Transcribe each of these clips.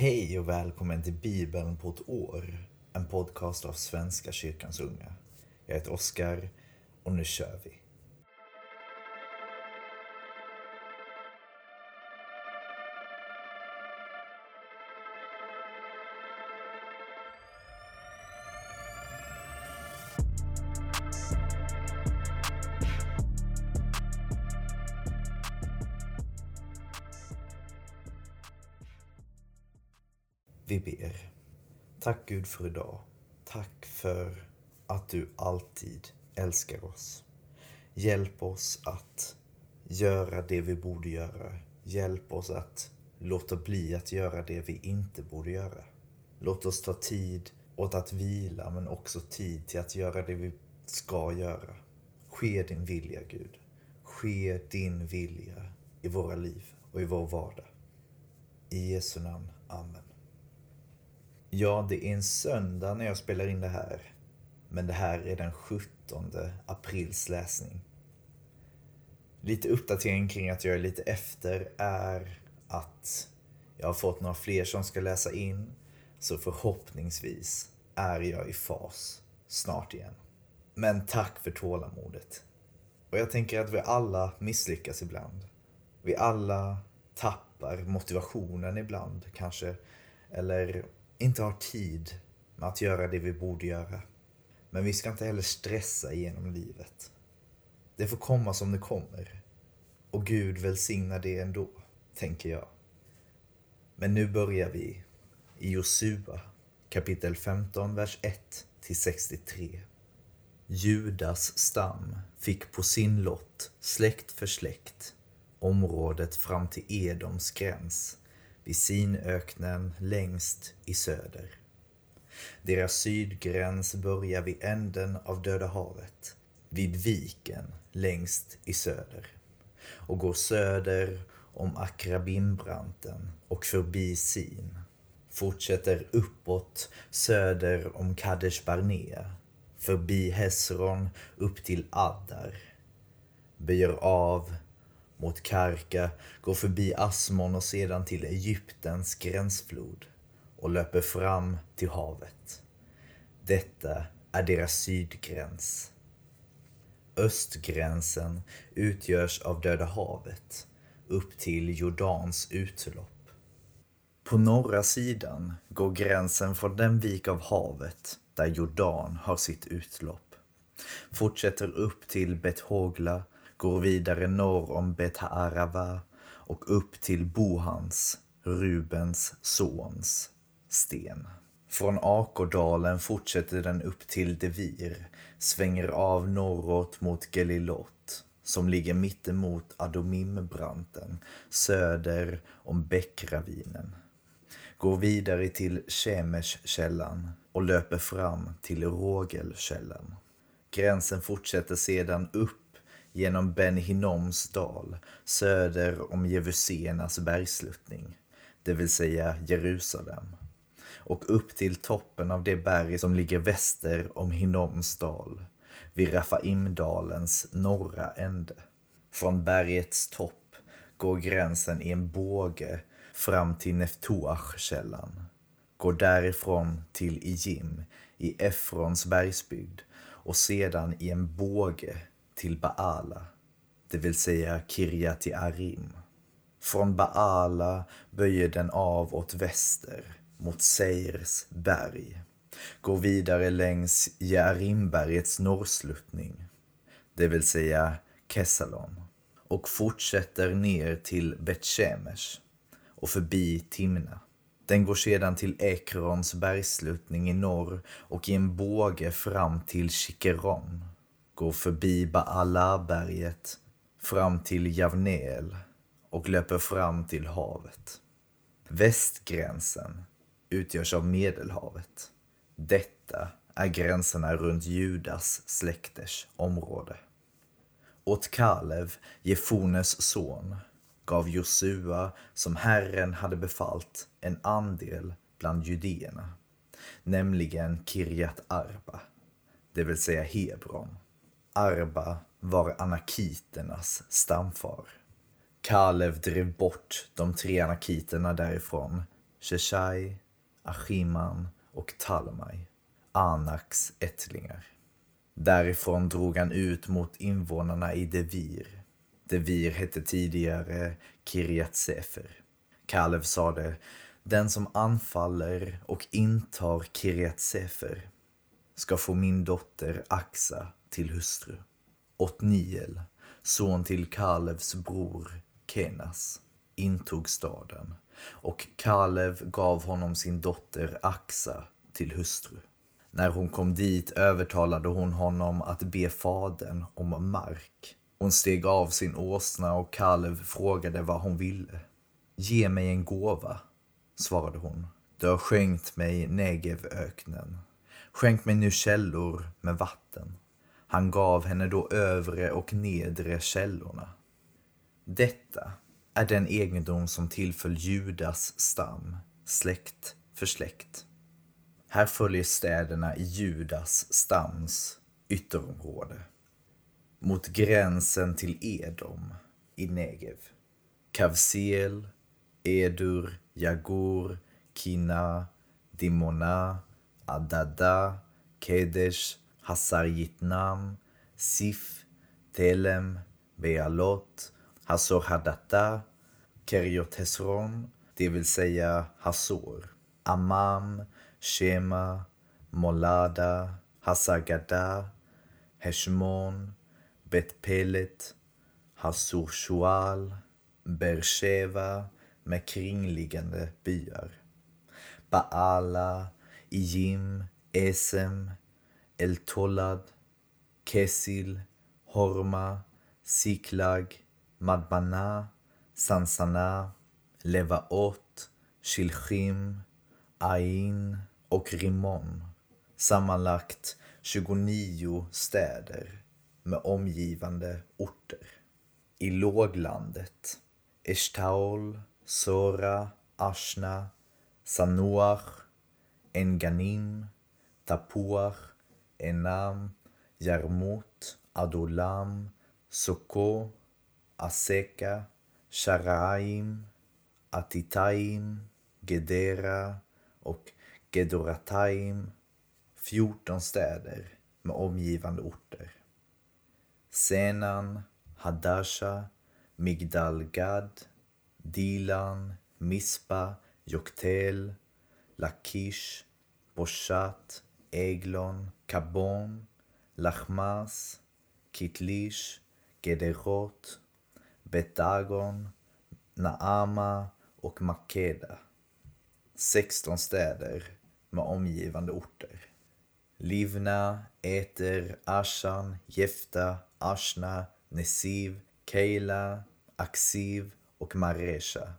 Hej och välkommen till Bibeln på ett år. En podcast av Svenska kyrkans unga. Jag heter Oskar och nu kör vi. För idag. Tack för att du alltid älskar oss. Hjälp oss att göra det vi borde göra. Hjälp oss att låta bli att göra det vi inte borde göra. Låt oss ta tid åt att vila men också tid till att göra det vi ska göra. Ske din vilja Gud. Ske din vilja i våra liv och i vår vardag. I Jesu namn. Amen. Ja, det är en söndag när jag spelar in det här. Men det här är den 17 aprils läsning. Lite uppdatering kring att jag är lite efter är att jag har fått några fler som ska läsa in. Så förhoppningsvis är jag i fas snart igen. Men tack för tålamodet. Och jag tänker att vi alla misslyckas ibland. Vi alla tappar motivationen ibland kanske. Eller inte har tid med att göra det vi borde göra. Men vi ska inte heller stressa igenom livet. Det får komma som det kommer. Och Gud välsignar det ändå, tänker jag. Men nu börjar vi i Josua kapitel 15, vers 1 till 63. Judas stam fick på sin lott, släkt för släkt, området fram till Edoms gräns vid Sinöknen längst i söder. Deras sydgräns börjar vid änden av Döda havet, vid viken längst i söder och går söder om Akrabimbranten och förbi Sin. Fortsätter uppåt söder om Kadesh Barnea, förbi Hesron upp till Addar. Böjer av mot Karka, går förbi Asmon och sedan till Egyptens gränsflod och löper fram till havet. Detta är deras sydgräns. Östgränsen utgörs av Döda havet upp till Jordans utlopp. På norra sidan går gränsen från den vik av havet där Jordan har sitt utlopp. Fortsätter upp till Bethogla går vidare norr om Bet-Arava och upp till Bohans, Rubens sons, sten. Från Akodalen fortsätter den upp till Devir, svänger av norråt mot Gelilot som ligger mittemot Adomimbranten, söder om Bäckravinen. Går vidare till Shemesh-källan och löper fram till Rogelkällan. Gränsen fortsätter sedan upp genom Ben Hinoms dal söder om Jevusenas bergsluttning, det vill säga Jerusalem, och upp till toppen av det berg som ligger väster om Hinoms dal, vid Rafaimdalens norra ände. Från bergets topp går gränsen i en båge fram till Neftoach-källan, går därifrån till Ijim i Efrons bergsbygd och sedan i en båge till Baala, det vill säga Kirjat Arim. Från Baala böjer den av åt väster mot Seirs berg, går vidare längs Jearimbergets norrsluttning, det vill säga Kessalon, och fortsätter ner till Betshemesh och förbi Timna. Den går sedan till Ekrons bergslutning i norr och i en båge fram till Chikeron går förbi Baala-berget fram till Javneel och löper fram till havet. Västgränsen utgörs av Medelhavet. Detta är gränserna runt Judas släkters område. Åt Kalev, Jefones son, gav Josua, som Herren hade befallt, en andel bland judéerna, nämligen Kirjat Arba, det vill säga Hebron. Arba var anakiternas stamfar. Kalev drev bort de tre anakiterna därifrån Sheshai, Achiman och Talmai, Anaks ättlingar. Därifrån drog han ut mot invånarna i Devir. Devir hette tidigare Kiryat Sefer. Kalev sade, den som anfaller och intar Kiryat Sefer ska få min dotter Axa till hustru. Otniel, son till Kalevs bror Kenas, intog staden och Kalev gav honom sin dotter Axa till hustru. När hon kom dit övertalade hon honom att be fadern om mark. Hon steg av sin åsna och Kalev frågade vad hon ville. Ge mig en gåva, svarade hon. Du har skänkt mig Negevöknen. Skänk mig nu källor med vatten. Han gav henne då övre och nedre källorna. Detta är den egendom som tillföll Judas stam, släkt för släkt. Här följer städerna i Judas stams ytterområde. Mot gränsen till Edom i Negev. Kavsel, Edur, Jagur, Kina, Dimona, Adada, Kedesh, Hasar Sif, Telem, Bealot, Hasor Hadata, Keriot Hesron, det vill säga Hasor, Amam, Shema, Molada, Hasagada, Heshmon, Bet Pelet, Hasur Shual, Bersheva med kringliggande byar. Baala, Ijim, Esem, El-Tolad, Kesil, Horma, Siklag, Madbana, Sansana, Levaot, Shilchim, Ain och Rimon. Sammanlagt 29 städer med omgivande orter. I låglandet Eshtaol, Sora, Ashna, Sanuach, Enganim, Tapuach, Enam, Jarmut, Adulam, Soko, Aseka, Sharaim, Atitaim, Gedera och Gedorataim, 14 städer med omgivande orter. Senan, Hadasha, Migdal-Gad, Dilan, Mispa, Joktel, Lakish, Boshat, Eglon, Kabon, Lachmas, Kitlish, Gederot, Betagon, Naama och Makeda. 16 städer med omgivande orter. Livna, Eter, Ashan, Jefta, Ashna, Nesiv, Keila, Aksiv och Maresha.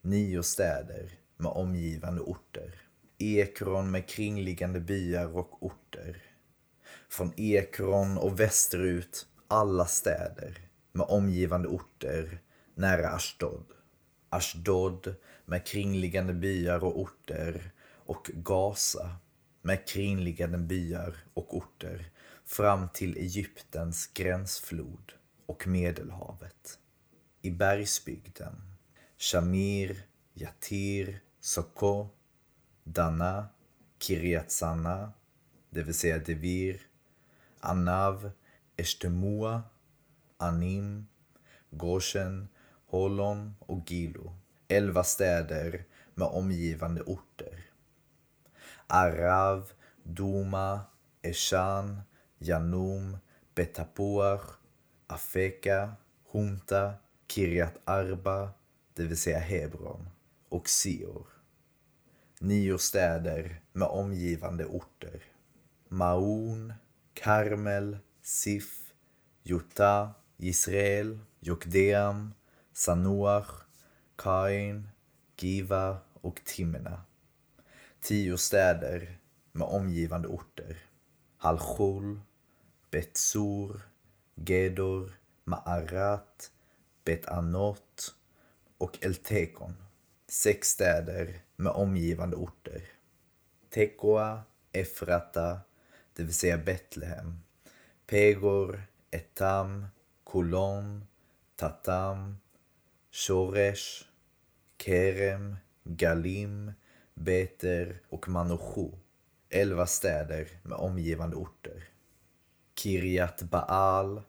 Nio städer med omgivande orter. Ekron med kringliggande byar och orter. Från Ekron och västerut alla städer med omgivande orter nära Ashdod. Ashdod med kringliggande byar och orter och Gaza med kringliggande byar och orter fram till Egyptens gränsflod och Medelhavet. I bergsbygden Shamir, Yatir, Soko, Dana, Kiryat det vill säga Devir, Anav, Eshtemua, Anim, Goshen, Holon och Gilo. Elva städer med omgivande orter. Arav, Duma, Eshan, Janum, Betapuach, Afeka, Hunta, Kiryat Arba, det vill säga Hebron, och Sior. Nio städer med omgivande orter. Maun, Karmel, Sif, Jota, Israel, Jokdeam, Sanoach, Kain, Giva och Timna. Tio städer med omgivande orter. Halchul, Betsur, Gedor, Maarat, Bet Anot och Eltekon. Sex städer med omgivande orter. Tekoa, Efrata, det vill säga Betlehem. Pegor, Etam, Kolon, Tatam, Shoresh, Kerem, Galim, Beter och Manoshu. Elva städer med omgivande orter. Kiryat Baal,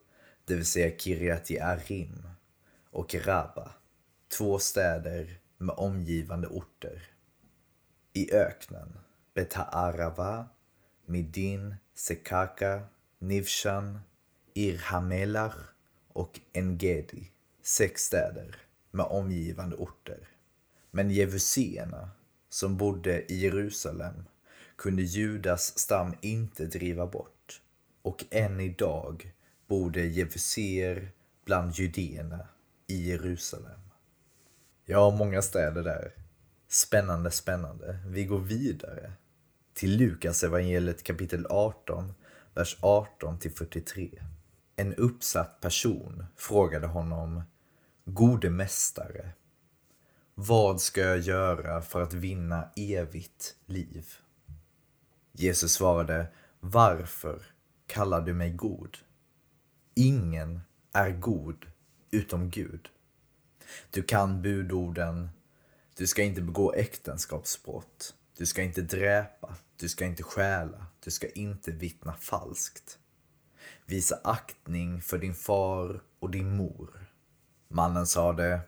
det vill säga Kiryat Jearim och Rabba. Två städer med omgivande orter. I öknen Beta'arava, Midin, Sekaka, Nivshan, Irhamelach och Engedi. Sex städer med omgivande orter. Men jevuséerna som bodde i Jerusalem kunde Judas stam inte driva bort. Och än idag bodde jevuséer bland judéerna i Jerusalem. Jag har många städer där. Spännande, spännande. Vi går vidare till Lukas evangeliet kapitel 18, vers 18 till 43. En uppsatt person frågade honom, Gode mästare, vad ska jag göra för att vinna evigt liv? Jesus svarade, varför kallar du mig god? Ingen är god utom Gud. Du kan budorden, du ska inte begå äktenskapsbrott, du ska inte dräpa, du ska inte stjäla, du ska inte vittna falskt. Visa aktning för din far och din mor. Mannen sade,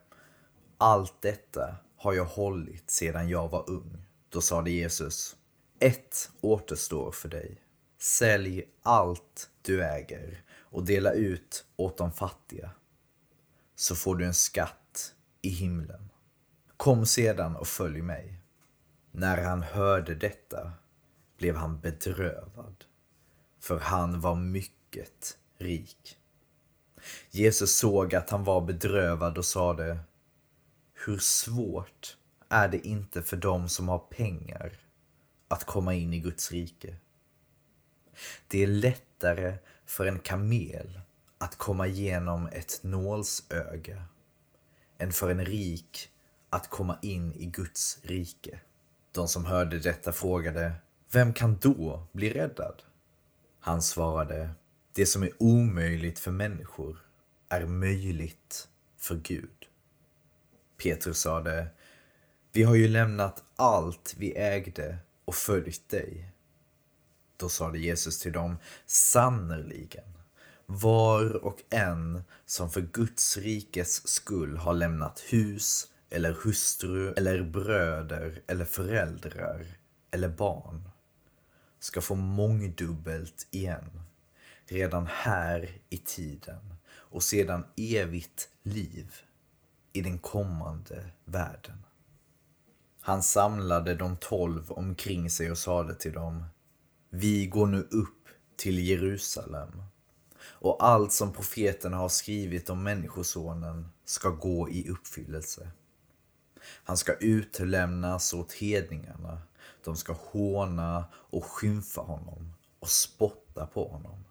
allt detta har jag hållit sedan jag var ung. Då sade Jesus, ett återstår för dig. Sälj allt du äger och dela ut åt de fattiga. Så får du en skatt i himlen. Kom sedan och följ mig. När han hörde detta blev han bedrövad, för han var mycket rik. Jesus såg att han var bedrövad och sade Hur svårt är det inte för dem som har pengar att komma in i Guds rike? Det är lättare för en kamel att komma igenom ett nålsöga än för en rik att komma in i Guds rike. De som hörde detta frågade, vem kan då bli räddad? Han svarade, det som är omöjligt för människor är möjligt för Gud. Petrus sade, vi har ju lämnat allt vi ägde och följt dig. Då sade Jesus till dem, sannerligen, var och en som för Guds rikes skull har lämnat hus eller hustru eller bröder eller föräldrar eller barn ska få mångdubbelt igen redan här i tiden och sedan evigt liv i den kommande världen. Han samlade de tolv omkring sig och sade till dem Vi går nu upp till Jerusalem och allt som profeterna har skrivit om Människosonen ska gå i uppfyllelse. Han ska utlämnas åt hedningarna. De ska håna och skymfa honom och spotta på honom.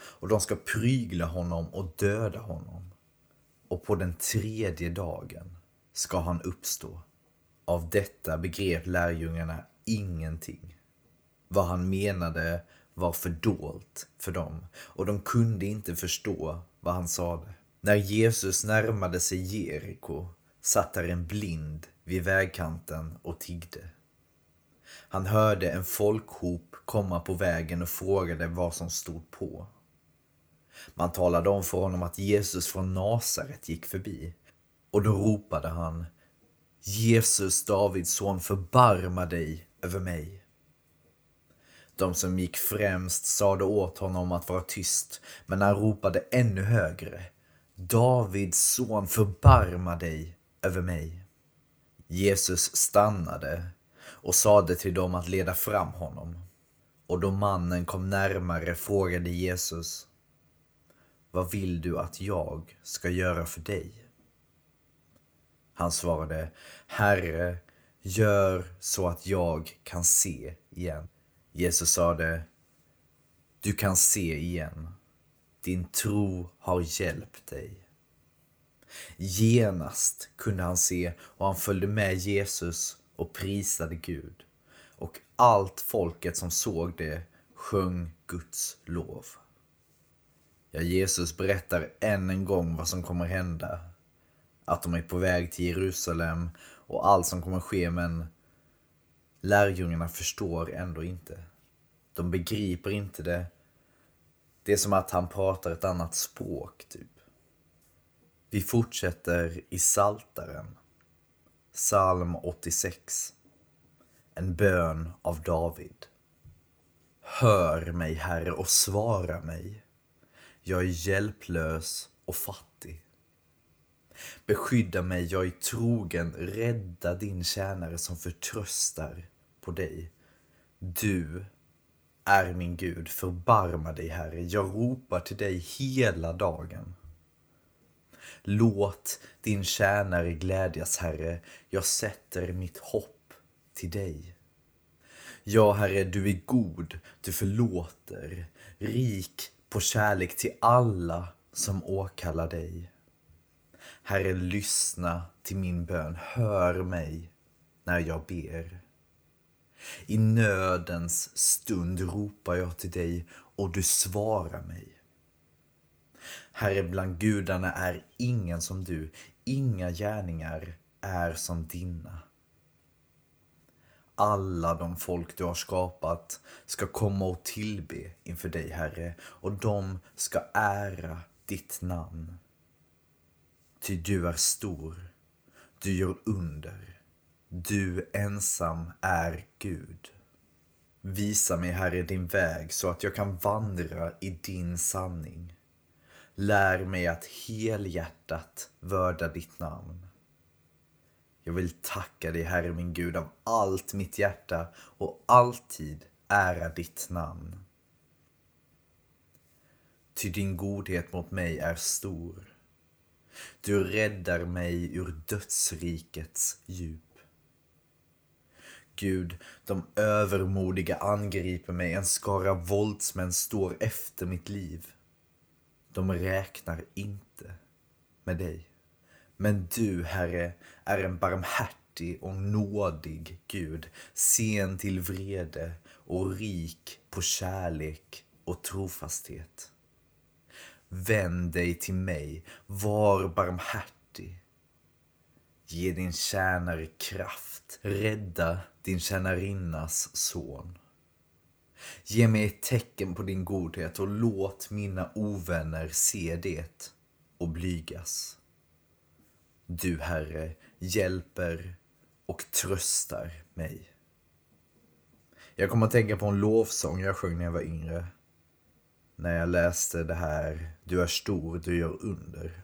Och de ska prygla honom och döda honom. Och på den tredje dagen ska han uppstå. Av detta begrep lärjungarna ingenting. Vad han menade var fördolt för dem och de kunde inte förstå vad han sade. När Jesus närmade sig Jeriko satt där en blind vid vägkanten och tiggde. Han hörde en folkhop komma på vägen och frågade vad som stod på. Man talade om för honom att Jesus från Nasaret gick förbi och då ropade han Jesus, Davids son, förbarma dig över mig. De som gick främst sade åt honom att vara tyst, men han ropade ännu högre. Davids son, förbarma dig över mig. Jesus stannade och sade till dem att leda fram honom. Och då mannen kom närmare frågade Jesus Vad vill du att jag ska göra för dig? Han svarade Herre, gör så att jag kan se igen. Jesus sade Du kan se igen. Din tro har hjälpt dig. Genast kunde han se och han följde med Jesus och prisade Gud. Och allt folket som såg det sjöng Guds lov. Ja, Jesus berättar än en gång vad som kommer hända. Att de är på väg till Jerusalem och allt som kommer ske men lärjungarna förstår ändå inte. De begriper inte det. Det är som att han pratar ett annat språk, typ. Vi fortsätter i Saltaren. Psalm 86. En bön av David. Hör mig, Herre, och svara mig. Jag är hjälplös och fattig. Beskydda mig, jag är trogen, rädda din tjänare som förtröstar på dig. Du är min Gud, förbarma dig Herre, jag ropar till dig hela dagen. Låt din tjänare glädjas Herre, jag sätter mitt hopp till dig. Ja, Herre, du är god, du förlåter, rik på kärlek till alla som åkallar dig. Herre, lyssna till min bön, hör mig när jag ber. I nödens stund ropar jag till dig och du svarar mig. Herre, bland gudarna är ingen som du, inga gärningar är som dina. Alla de folk du har skapat ska komma och tillbe inför dig, Herre, och de ska ära ditt namn. Ty du är stor, du gör under. Du ensam är Gud. Visa mig, Herre, din väg så att jag kan vandra i din sanning. Lär mig att helhjärtat vörda ditt namn. Jag vill tacka dig, Herre min Gud, av allt mitt hjärta och alltid ära ditt namn. Ty din godhet mot mig är stor. Du räddar mig ur dödsrikets djup. Gud, de övermodiga angriper mig, en skara våldsmän står efter mitt liv. De räknar inte med dig. Men du, Herre, är en barmhärtig och nådig Gud, sen till vrede och rik på kärlek och trofasthet. Vänd dig till mig, var barmhärtig. Ge din tjänare kraft, rädda din tjänarinnas son. Ge mig ett tecken på din godhet och låt mina ovänner se det och blygas. Du, Herre, hjälper och tröstar mig. Jag kommer att tänka på en lovsång jag sjöng när jag var yngre. När jag läste det här, du är stor, du gör under.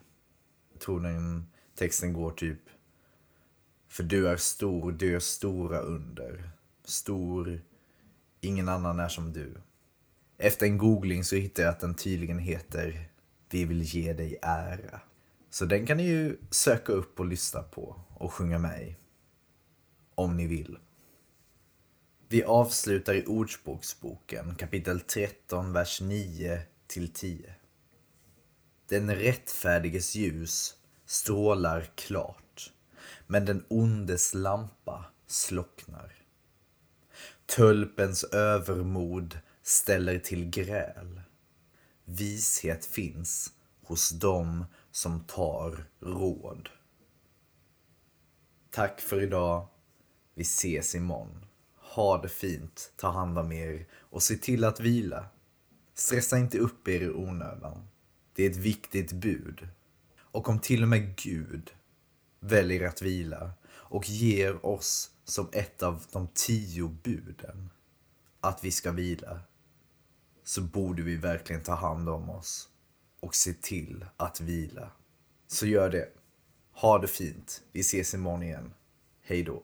Jag tror den texten går typ för du är stor, du gör stora under. Stor, ingen annan är som du. Efter en googling så hittade jag att den tydligen heter Vi vill ge dig ära. Så den kan ni ju söka upp och lyssna på och sjunga med i. Om ni vill. Vi avslutar i Ordspråksboken kapitel 13, vers 9 till 10. Den rättfärdiges ljus strålar klart, men den ondes lampa slocknar. Tölpens övermod ställer till gräl. Vishet finns hos dem som tar råd. Tack för idag. Vi ses imorgon. Ha det fint, ta hand om er och se till att vila. Stressa inte upp er i onödan. Det är ett viktigt bud. Och om till och med Gud väljer att vila och ger oss som ett av de tio buden att vi ska vila så borde vi verkligen ta hand om oss och se till att vila. Så gör det. Ha det fint. Vi ses imorgon igen. Hej då.